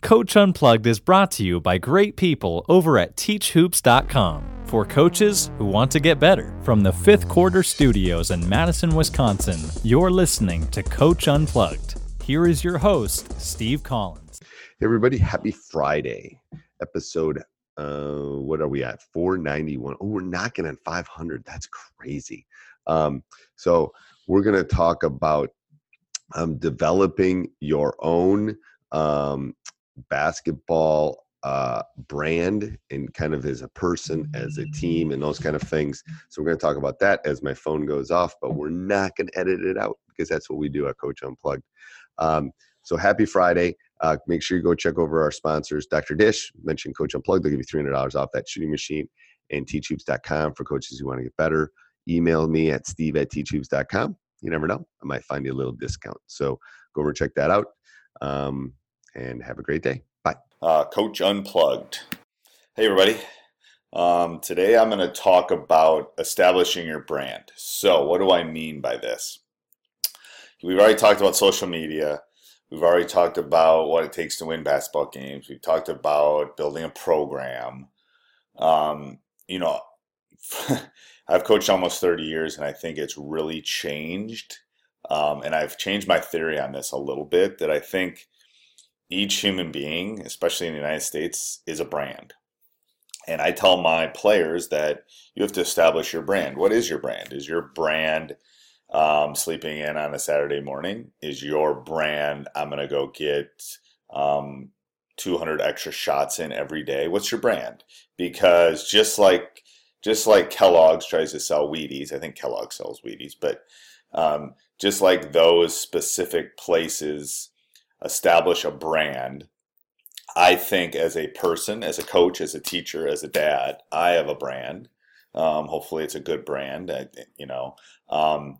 Coach Unplugged is brought to you by great people over at teachhoops.com for coaches who want to get better. From the fifth quarter studios in Madison, Wisconsin, you're listening to Coach Unplugged. Here is your host, Steve Collins. Hey everybody, happy Friday. Episode uh what are we at 491 oh we're knocking on 500 that's crazy um so we're going to talk about um developing your own um basketball uh brand and kind of as a person as a team and those kind of things so we're going to talk about that as my phone goes off but we're not going to edit it out because that's what we do at coach unplugged um so happy friday uh, make sure you go check over our sponsors, Dr. Dish, mention Coach Unplugged. They'll give you $300 off that shooting machine and teachhoops.com for coaches who want to get better. Email me at steve at teachhoops.com. You never know. I might find you a little discount. So go over and check that out. Um, and have a great day. Bye. Uh, Coach Unplugged. Hey, everybody. Um, today I'm going to talk about establishing your brand. So, what do I mean by this? We've already talked about social media. We've already talked about what it takes to win basketball games. We've talked about building a program. Um, you know, I've coached almost 30 years and I think it's really changed. Um, and I've changed my theory on this a little bit that I think each human being, especially in the United States, is a brand. And I tell my players that you have to establish your brand. What is your brand? Is your brand um, sleeping in on a Saturday morning? Is your brand, I'm going to go get um, 200 extra shots in every day? What's your brand? Because just like just like Kellogg's tries to sell Wheaties, I think Kellogg sells Wheaties, but um, just like those specific places establish a brand, I think as a person, as a coach, as a teacher, as a dad, I have a brand. Um, hopefully, it's a good brand. I, you know, um,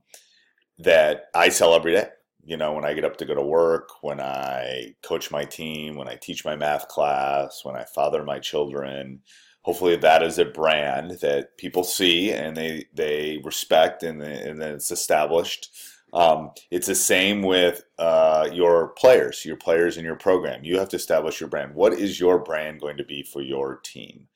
that I sell every day. You know, when I get up to go to work, when I coach my team, when I teach my math class, when I father my children, hopefully that is a brand that people see and they they respect and, and then it's established. Um, it's the same with uh, your players, your players in your program. You have to establish your brand. What is your brand going to be for your team?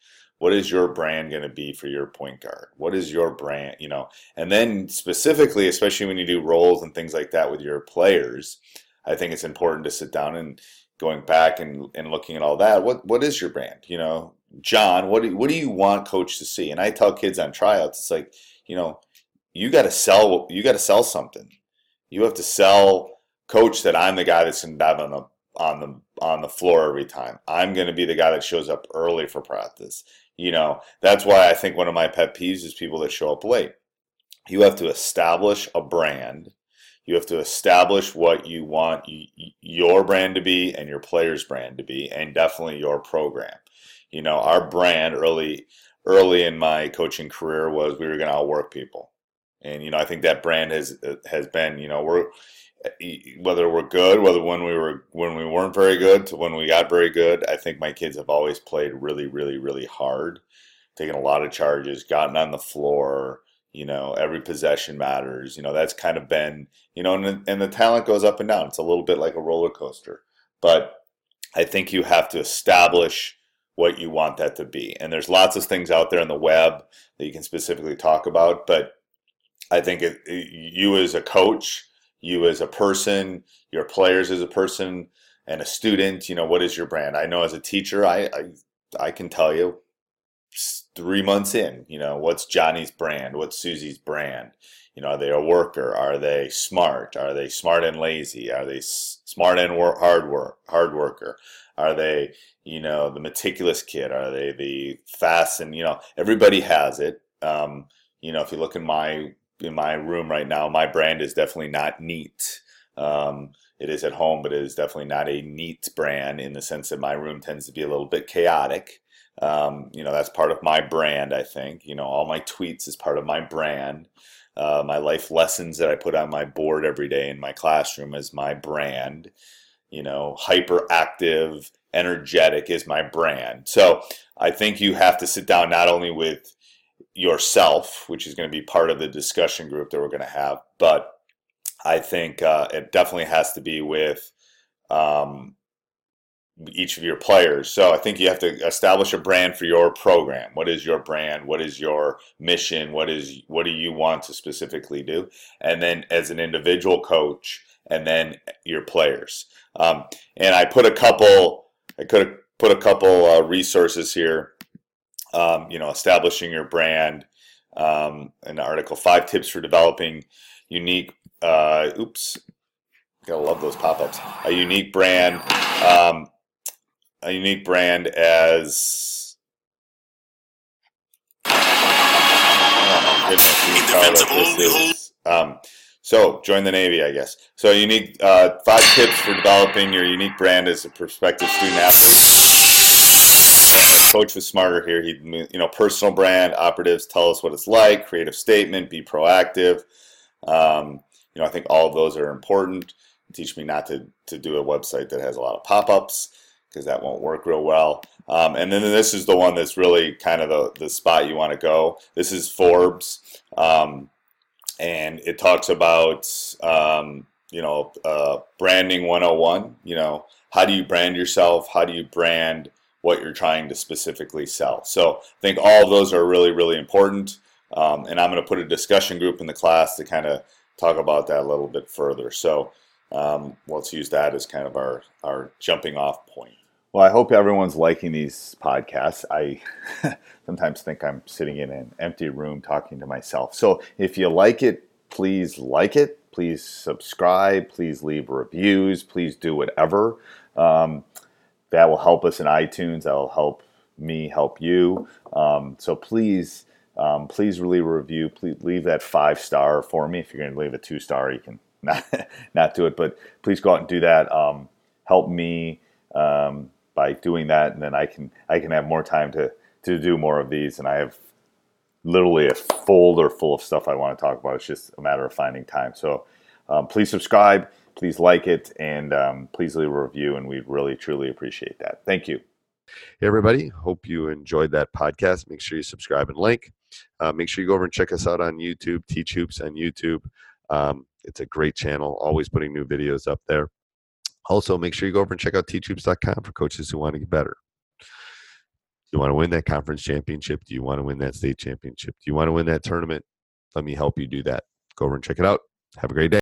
what is your brand going to be for your point guard what is your brand you know and then specifically especially when you do roles and things like that with your players i think it's important to sit down and going back and, and looking at all that what what is your brand you know john what do, what do you want coach to see and i tell kids on tryouts it's like you know you got to sell you got to sell something you have to sell coach that i'm the guy that's going to dive on the on the on the floor every time. I'm going to be the guy that shows up early for practice. You know, that's why I think one of my pet peeves is people that show up late. You have to establish a brand. You have to establish what you want your brand to be and your player's brand to be, and definitely your program. You know, our brand early early in my coaching career was we were going to outwork people, and you know I think that brand has uh, has been you know we're whether we're good, whether when we were when we weren't very good to when we got very good, I think my kids have always played really, really, really hard, taken a lot of charges, gotten on the floor. You know, every possession matters. You know, that's kind of been you know, and, and the talent goes up and down. It's a little bit like a roller coaster, but I think you have to establish what you want that to be. And there's lots of things out there on the web that you can specifically talk about, but I think it, you as a coach you as a person, your players as a person, and a student. You know, what is your brand? I know as a teacher, I I, I can tell you three months in, you know, what's Johnny's brand? What's Susie's brand? You know, are they a worker? Are they smart? Are they smart and lazy? Are they smart and hard work, hard worker? Are they, you know, the meticulous kid? Are they the fast and you know, everybody has it. Um, you know, if you look in my in my room right now, my brand is definitely not neat. Um, it is at home, but it is definitely not a neat brand in the sense that my room tends to be a little bit chaotic. Um, you know, that's part of my brand, I think. You know, all my tweets is part of my brand. Uh, my life lessons that I put on my board every day in my classroom is my brand. You know, hyperactive, energetic is my brand. So I think you have to sit down not only with yourself, which is going to be part of the discussion group that we're going to have. But I think uh, it definitely has to be with um, each of your players. So I think you have to establish a brand for your program. What is your brand? What is your mission? What is what do you want to specifically do? And then as an individual coach, and then your players. Um, and I put a couple. I could have put a couple uh, resources here um, you know, establishing your brand. Um, an article, five tips for developing unique. Uh, oops, gotta love those pop-ups. A unique brand. Um, a unique brand as. Oh goodness, this is. Um, so join the Navy, I guess. So unique uh, five tips for developing your unique brand as a prospective student athlete coach was smarter here. He, you know, personal brand operatives tell us what it's like. Creative statement, be proactive. Um, you know, I think all of those are important. Teach me not to to do a website that has a lot of pop-ups because that won't work real well. Um, and then this is the one that's really kind of the, the spot you want to go. This is Forbes, um, and it talks about um, you know uh, branding 101. You know, how do you brand yourself? How do you brand what you're trying to specifically sell. So I think all of those are really, really important. Um, and I'm going to put a discussion group in the class to kind of talk about that a little bit further. So um, let's use that as kind of our, our jumping off point. Well, I hope everyone's liking these podcasts. I sometimes think I'm sitting in an empty room talking to myself. So if you like it, please like it. Please subscribe. Please leave reviews. Please do whatever. Um, that will help us in iTunes. That will help me help you. Um, so please, um, please a review. Please leave that five star for me. If you're going to leave a two star, you can not not do it. But please go out and do that. Um, help me um, by doing that, and then I can I can have more time to to do more of these. And I have literally a folder full of stuff I want to talk about. It's just a matter of finding time. So um, please subscribe please like it and um, please leave a review, and we'd really truly appreciate that. Thank you. Hey, everybody. Hope you enjoyed that podcast. Make sure you subscribe and like. Uh, make sure you go over and check us out on YouTube, Teach Hoops on YouTube. Um, it's a great channel, always putting new videos up there. Also, make sure you go over and check out teachhoops.com for coaches who want to get better. Do you want to win that conference championship? Do you want to win that state championship? Do you want to win that tournament? Let me help you do that. Go over and check it out. Have a great day.